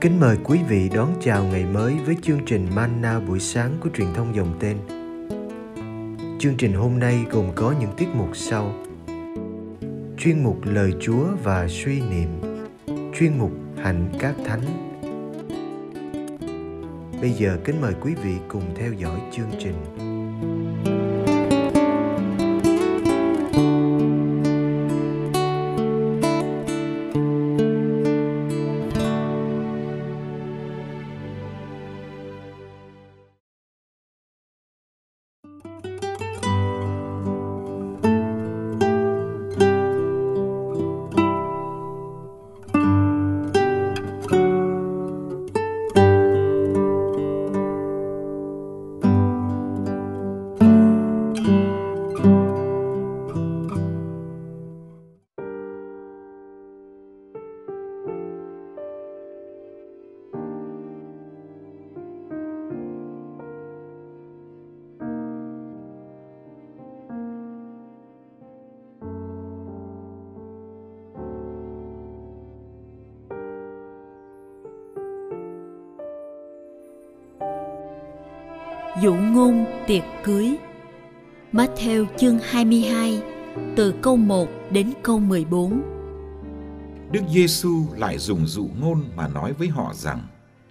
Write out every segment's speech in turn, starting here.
Kính mời quý vị đón chào ngày mới với chương trình Manna buổi sáng của truyền thông dòng tên. Chương trình hôm nay gồm có những tiết mục sau. Chuyên mục Lời Chúa và suy niệm. Chuyên mục Hạnh các thánh. Bây giờ kính mời quý vị cùng theo dõi chương trình. Dụ ngôn tiệc cưới Matthew chương 22 từ câu 1 đến câu 14 Đức Giêsu lại dùng dụ ngôn mà nói với họ rằng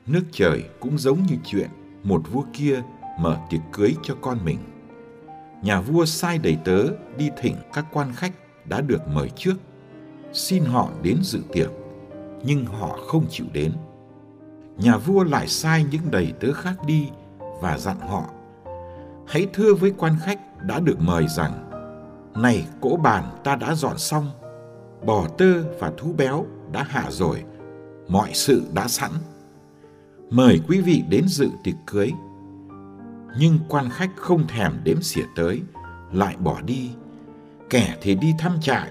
nước trời cũng giống như chuyện một vua kia mở tiệc cưới cho con mình. Nhà vua sai đầy tớ đi thỉnh các quan khách đã được mời trước, xin họ đến dự tiệc, nhưng họ không chịu đến. Nhà vua lại sai những đầy tớ khác đi và dặn họ, hãy thưa với quan khách đã được mời rằng, này cỗ bàn ta đã dọn xong, bò tơ và thú béo đã hạ rồi, mọi sự đã sẵn. Mời quý vị đến dự tiệc cưới. Nhưng quan khách không thèm đếm xỉa tới, lại bỏ đi. Kẻ thì đi thăm trại,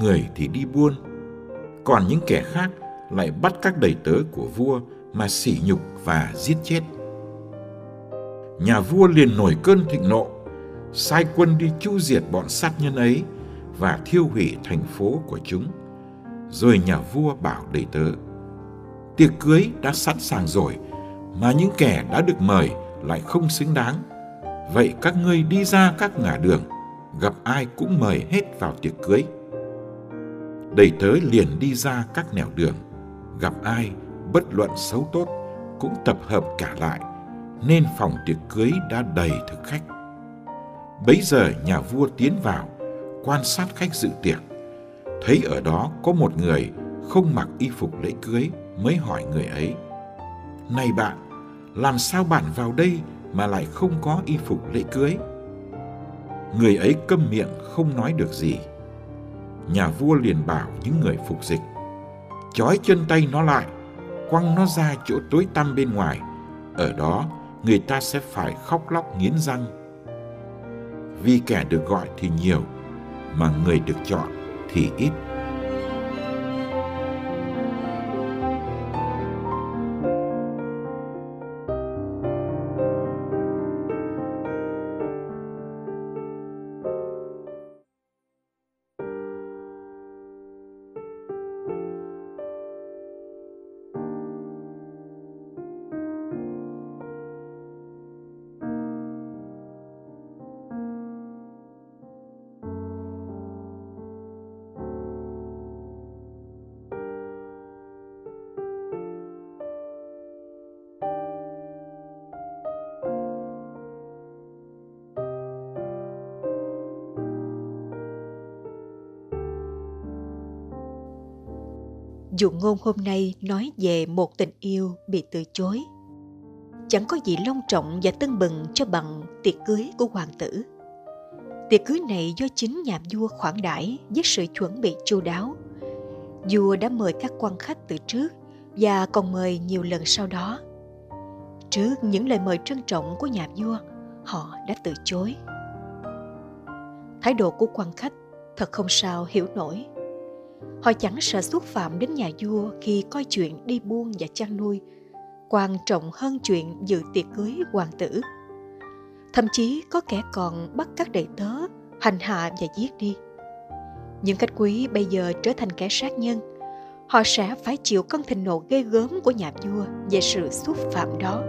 người thì đi buôn. Còn những kẻ khác lại bắt các đầy tớ của vua mà sỉ nhục và giết chết nhà vua liền nổi cơn thịnh nộ, sai quân đi chu diệt bọn sát nhân ấy và thiêu hủy thành phố của chúng. Rồi nhà vua bảo đầy tớ, tiệc cưới đã sẵn sàng rồi, mà những kẻ đã được mời lại không xứng đáng. Vậy các ngươi đi ra các ngã đường, gặp ai cũng mời hết vào tiệc cưới. Đầy tớ liền đi ra các nẻo đường, gặp ai, bất luận xấu tốt, cũng tập hợp cả lại nên phòng tiệc cưới đã đầy thực khách. Bấy giờ nhà vua tiến vào, quan sát khách dự tiệc. Thấy ở đó có một người không mặc y phục lễ cưới mới hỏi người ấy. Này bạn, làm sao bạn vào đây mà lại không có y phục lễ cưới? Người ấy câm miệng không nói được gì. Nhà vua liền bảo những người phục dịch. Chói chân tay nó lại, quăng nó ra chỗ tối tăm bên ngoài. Ở đó người ta sẽ phải khóc lóc nghiến răng. Vì kẻ được gọi thì nhiều, mà người được chọn thì ít. Dụ ngôn hôm nay nói về một tình yêu bị từ chối. Chẳng có gì long trọng và tưng bừng cho bằng tiệc cưới của hoàng tử. Tiệc cưới này do chính nhà vua khoản đãi với sự chuẩn bị chu đáo. Vua đã mời các quan khách từ trước và còn mời nhiều lần sau đó. Trước những lời mời trân trọng của nhà vua, họ đã từ chối. Thái độ của quan khách thật không sao hiểu nổi Họ chẳng sợ xúc phạm đến nhà vua khi coi chuyện đi buôn và chăn nuôi quan trọng hơn chuyện dự tiệc cưới hoàng tử. Thậm chí có kẻ còn bắt các đệ tớ hành hạ và giết đi. Những khách quý bây giờ trở thành kẻ sát nhân. họ sẽ phải chịu cơn thịnh nộ ghê gớm của nhà vua về sự xúc phạm đó.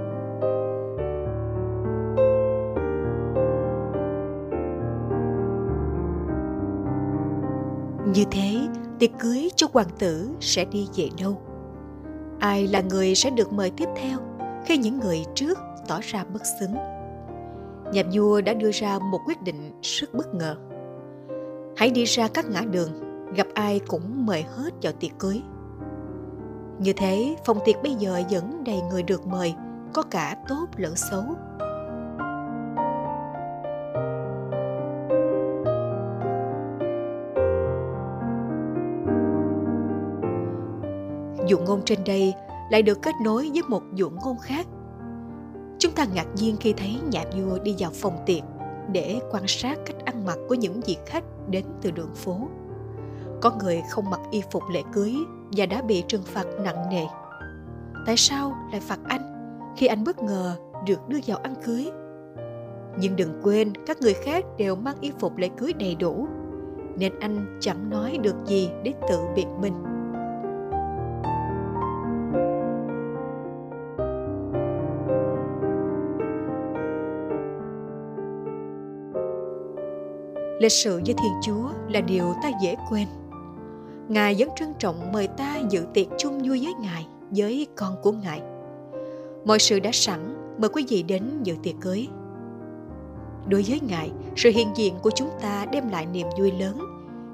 Như thế, tiệc cưới cho hoàng tử sẽ đi về đâu? Ai là người sẽ được mời tiếp theo khi những người trước tỏ ra bất xứng? Nhà vua đã đưa ra một quyết định rất bất ngờ. Hãy đi ra các ngã đường, gặp ai cũng mời hết vào tiệc cưới. Như thế, phòng tiệc bây giờ vẫn đầy người được mời, có cả tốt lẫn xấu. Dụ ngôn trên đây lại được kết nối với một dụ ngôn khác. Chúng ta ngạc nhiên khi thấy nhà vua đi vào phòng tiệc để quan sát cách ăn mặc của những vị khách đến từ đường phố. Có người không mặc y phục lễ cưới và đã bị trừng phạt nặng nề. Tại sao lại phạt anh khi anh bất ngờ được đưa vào ăn cưới? Nhưng đừng quên các người khác đều mang y phục lễ cưới đầy đủ, nên anh chẳng nói được gì để tự biện minh. Lịch sự với thiên chúa là điều ta dễ quên. Ngài vẫn trân trọng mời ta dự tiệc chung vui với ngài, với con của ngài. Mọi sự đã sẵn, mời quý vị đến dự tiệc cưới. Đối với ngài, sự hiện diện của chúng ta đem lại niềm vui lớn.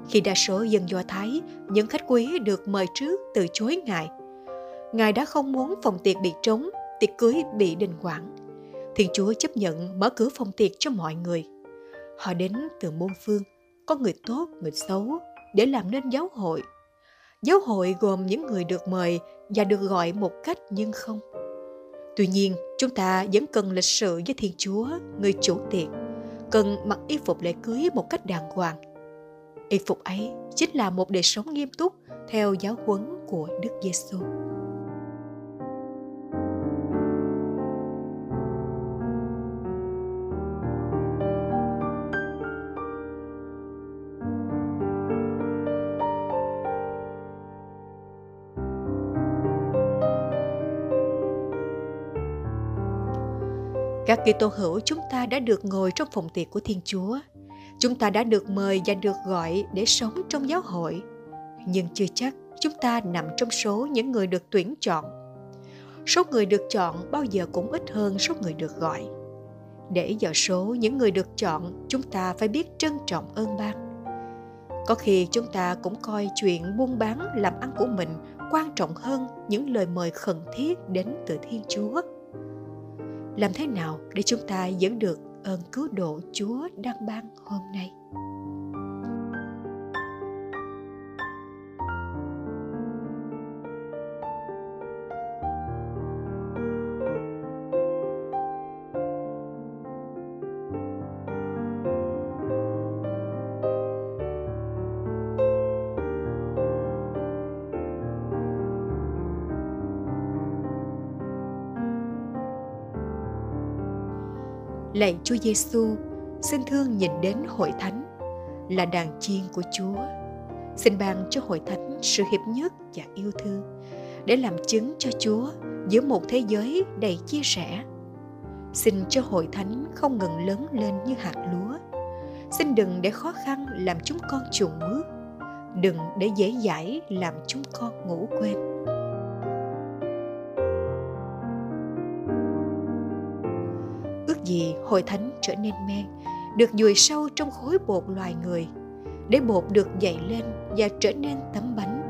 Khi đa số dân do thái, những khách quý được mời trước từ chối ngài ngài đã không muốn phòng tiệc bị trống, tiệc cưới bị đình quản thiên chúa chấp nhận mở cửa phòng tiệc cho mọi người. Họ đến từ môn phương, có người tốt, người xấu, để làm nên giáo hội. Giáo hội gồm những người được mời và được gọi một cách nhưng không. Tuy nhiên, chúng ta vẫn cần lịch sự với Thiên Chúa, người chủ tiệc, cần mặc y phục lễ cưới một cách đàng hoàng. Y phục ấy chính là một đời sống nghiêm túc theo giáo huấn của Đức Giêsu. Các Kitô hữu chúng ta đã được ngồi trong phòng tiệc của Thiên Chúa. Chúng ta đã được mời và được gọi để sống trong giáo hội. Nhưng chưa chắc chúng ta nằm trong số những người được tuyển chọn. Số người được chọn bao giờ cũng ít hơn số người được gọi. Để vào số những người được chọn, chúng ta phải biết trân trọng ơn ban. Có khi chúng ta cũng coi chuyện buôn bán làm ăn của mình quan trọng hơn những lời mời khẩn thiết đến từ Thiên Chúa làm thế nào để chúng ta dẫn được ơn cứu độ Chúa đang ban hôm nay? Lạy Chúa Giêsu, xin thương nhìn đến hội thánh là đàn chiên của Chúa. Xin ban cho hội thánh sự hiệp nhất và yêu thương để làm chứng cho Chúa giữa một thế giới đầy chia sẻ. Xin cho hội thánh không ngừng lớn lên như hạt lúa. Xin đừng để khó khăn làm chúng con chuồn bước. Đừng để dễ dãi làm chúng con ngủ quên hội thánh trở nên men, được dùi sâu trong khối bột loài người, để bột được dậy lên và trở nên tấm bánh.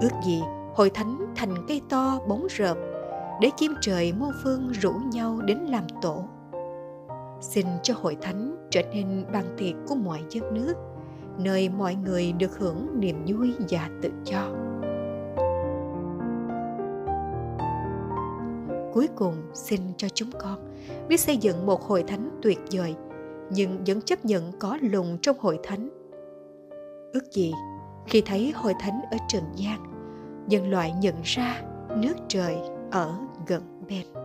Ước gì hội thánh thành cây to bóng rợp, để chim trời mô phương rủ nhau đến làm tổ. Xin cho hội thánh trở nên bàn tiệc của mọi dân nước, nơi mọi người được hưởng niềm vui và tự do. Cuối cùng xin cho chúng con. Biết xây dựng một hội thánh tuyệt vời, nhưng vẫn chấp nhận có lùng trong hội thánh. Ước gì, khi thấy hội thánh ở trần gian, nhân loại nhận ra nước trời ở gần bên.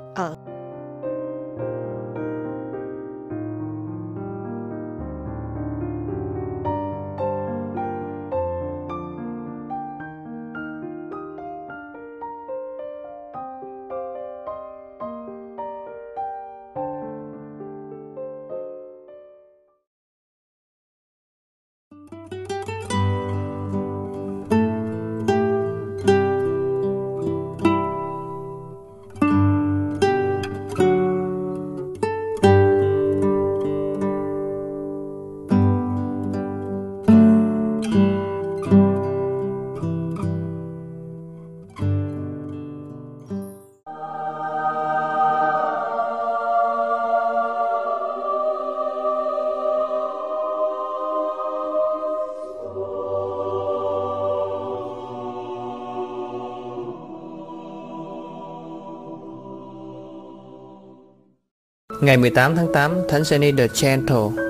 Ngày 18 tháng 8, Thánh Jenny the Gentle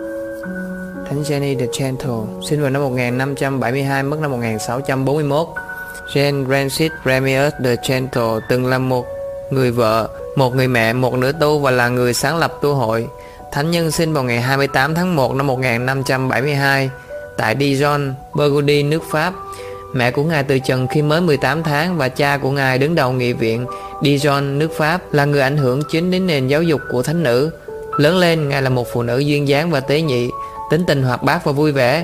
Thánh Jenny the Gentle sinh vào năm 1572, mất năm 1641. Jane Francis Ramius the Gentle từng là một người vợ, một người mẹ, một nữ tu và là người sáng lập tu hội. Thánh nhân sinh vào ngày 28 tháng 1 năm 1572 tại Dijon, Burgundy, nước Pháp. Mẹ của Ngài từ trần khi mới 18 tháng và cha của Ngài đứng đầu nghị viện Dijon, nước Pháp là người ảnh hưởng chính đến nền giáo dục của thánh nữ. Lớn lên, Ngài là một phụ nữ duyên dáng và tế nhị, tính tình hoạt bát và vui vẻ.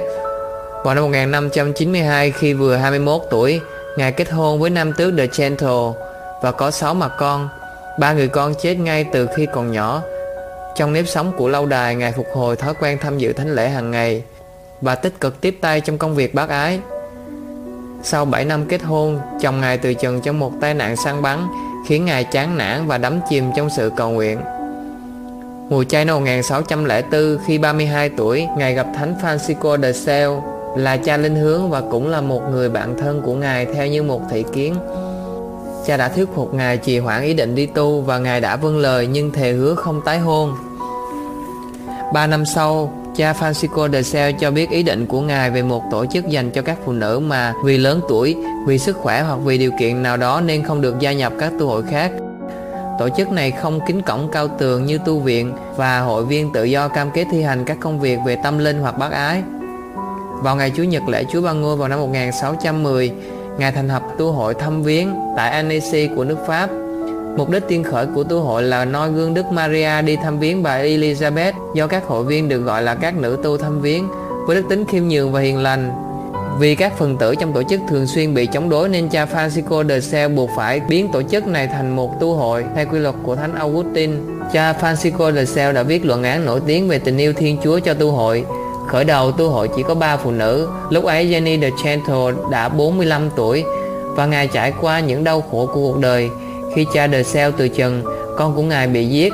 Vào năm 1592 khi vừa 21 tuổi, Ngài kết hôn với nam tước The Gentle và có 6 mặt con. Ba người con chết ngay từ khi còn nhỏ. Trong nếp sống của lâu đài, Ngài phục hồi thói quen tham dự thánh lễ hàng ngày và tích cực tiếp tay trong công việc bác ái. Sau 7 năm kết hôn, chồng Ngài từ trần trong một tai nạn săn bắn khiến Ngài chán nản và đắm chìm trong sự cầu nguyện. Mùa chay năm 1604 khi 32 tuổi, Ngài gặp Thánh Francisco de Sales là cha linh hướng và cũng là một người bạn thân của Ngài theo như một thị kiến. Cha đã thuyết phục Ngài trì hoãn ý định đi tu và Ngài đã vâng lời nhưng thề hứa không tái hôn. Ba năm sau, cha Francisco de Sales cho biết ý định của Ngài về một tổ chức dành cho các phụ nữ mà vì lớn tuổi, vì sức khỏe hoặc vì điều kiện nào đó nên không được gia nhập các tu hội khác. Tổ chức này không kính cổng cao tường như tu viện và hội viên tự do cam kết thi hành các công việc về tâm linh hoặc bác ái. Vào ngày Chủ nhật lễ Chúa Ba Ngôi vào năm 1610, Ngài thành lập tu hội thăm viếng tại Annecy của nước Pháp. Mục đích tiên khởi của tu hội là noi gương Đức Maria đi thăm viếng bà Elizabeth do các hội viên được gọi là các nữ tu thăm viếng với đức tính khiêm nhường và hiền lành. Vì các phần tử trong tổ chức thường xuyên bị chống đối nên cha Francisco de Sales buộc phải biến tổ chức này thành một tu hội theo quy luật của Thánh Augustine. Cha Francisco de Sales đã viết luận án nổi tiếng về tình yêu Thiên Chúa cho tu hội Khởi đầu tu hội chỉ có 3 phụ nữ, lúc ấy Jenny de Chantal đã 45 tuổi và Ngài trải qua những đau khổ của cuộc đời. Khi cha đời Seo từ trần, con của Ngài bị giết,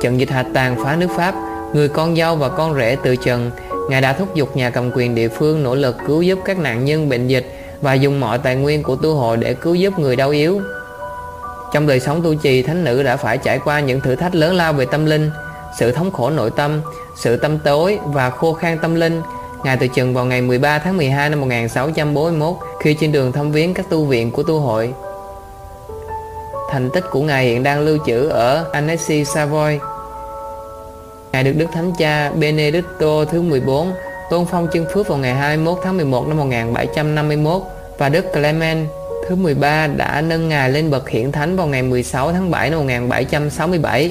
trận dịch hạch tàn phá nước Pháp, người con dâu và con rể từ trần, Ngài đã thúc giục nhà cầm quyền địa phương nỗ lực cứu giúp các nạn nhân bệnh dịch và dùng mọi tài nguyên của tu hội để cứu giúp người đau yếu. Trong đời sống tu trì, thánh nữ đã phải trải qua những thử thách lớn lao về tâm linh, sự thống khổ nội tâm, sự tâm tối và khô khan tâm linh. Ngài từ trần vào ngày 13 tháng 12 năm 1641 khi trên đường thăm viếng các tu viện của tu hội. Thành tích của Ngài hiện đang lưu trữ ở Annecy, Savoy. Ngài được Đức Thánh Cha Benedicto thứ 14 tôn phong chân phước vào ngày 21 tháng 11 năm 1751 và Đức Clement thứ 13 đã nâng Ngài lên bậc hiển thánh vào ngày 16 tháng 7 năm 1767.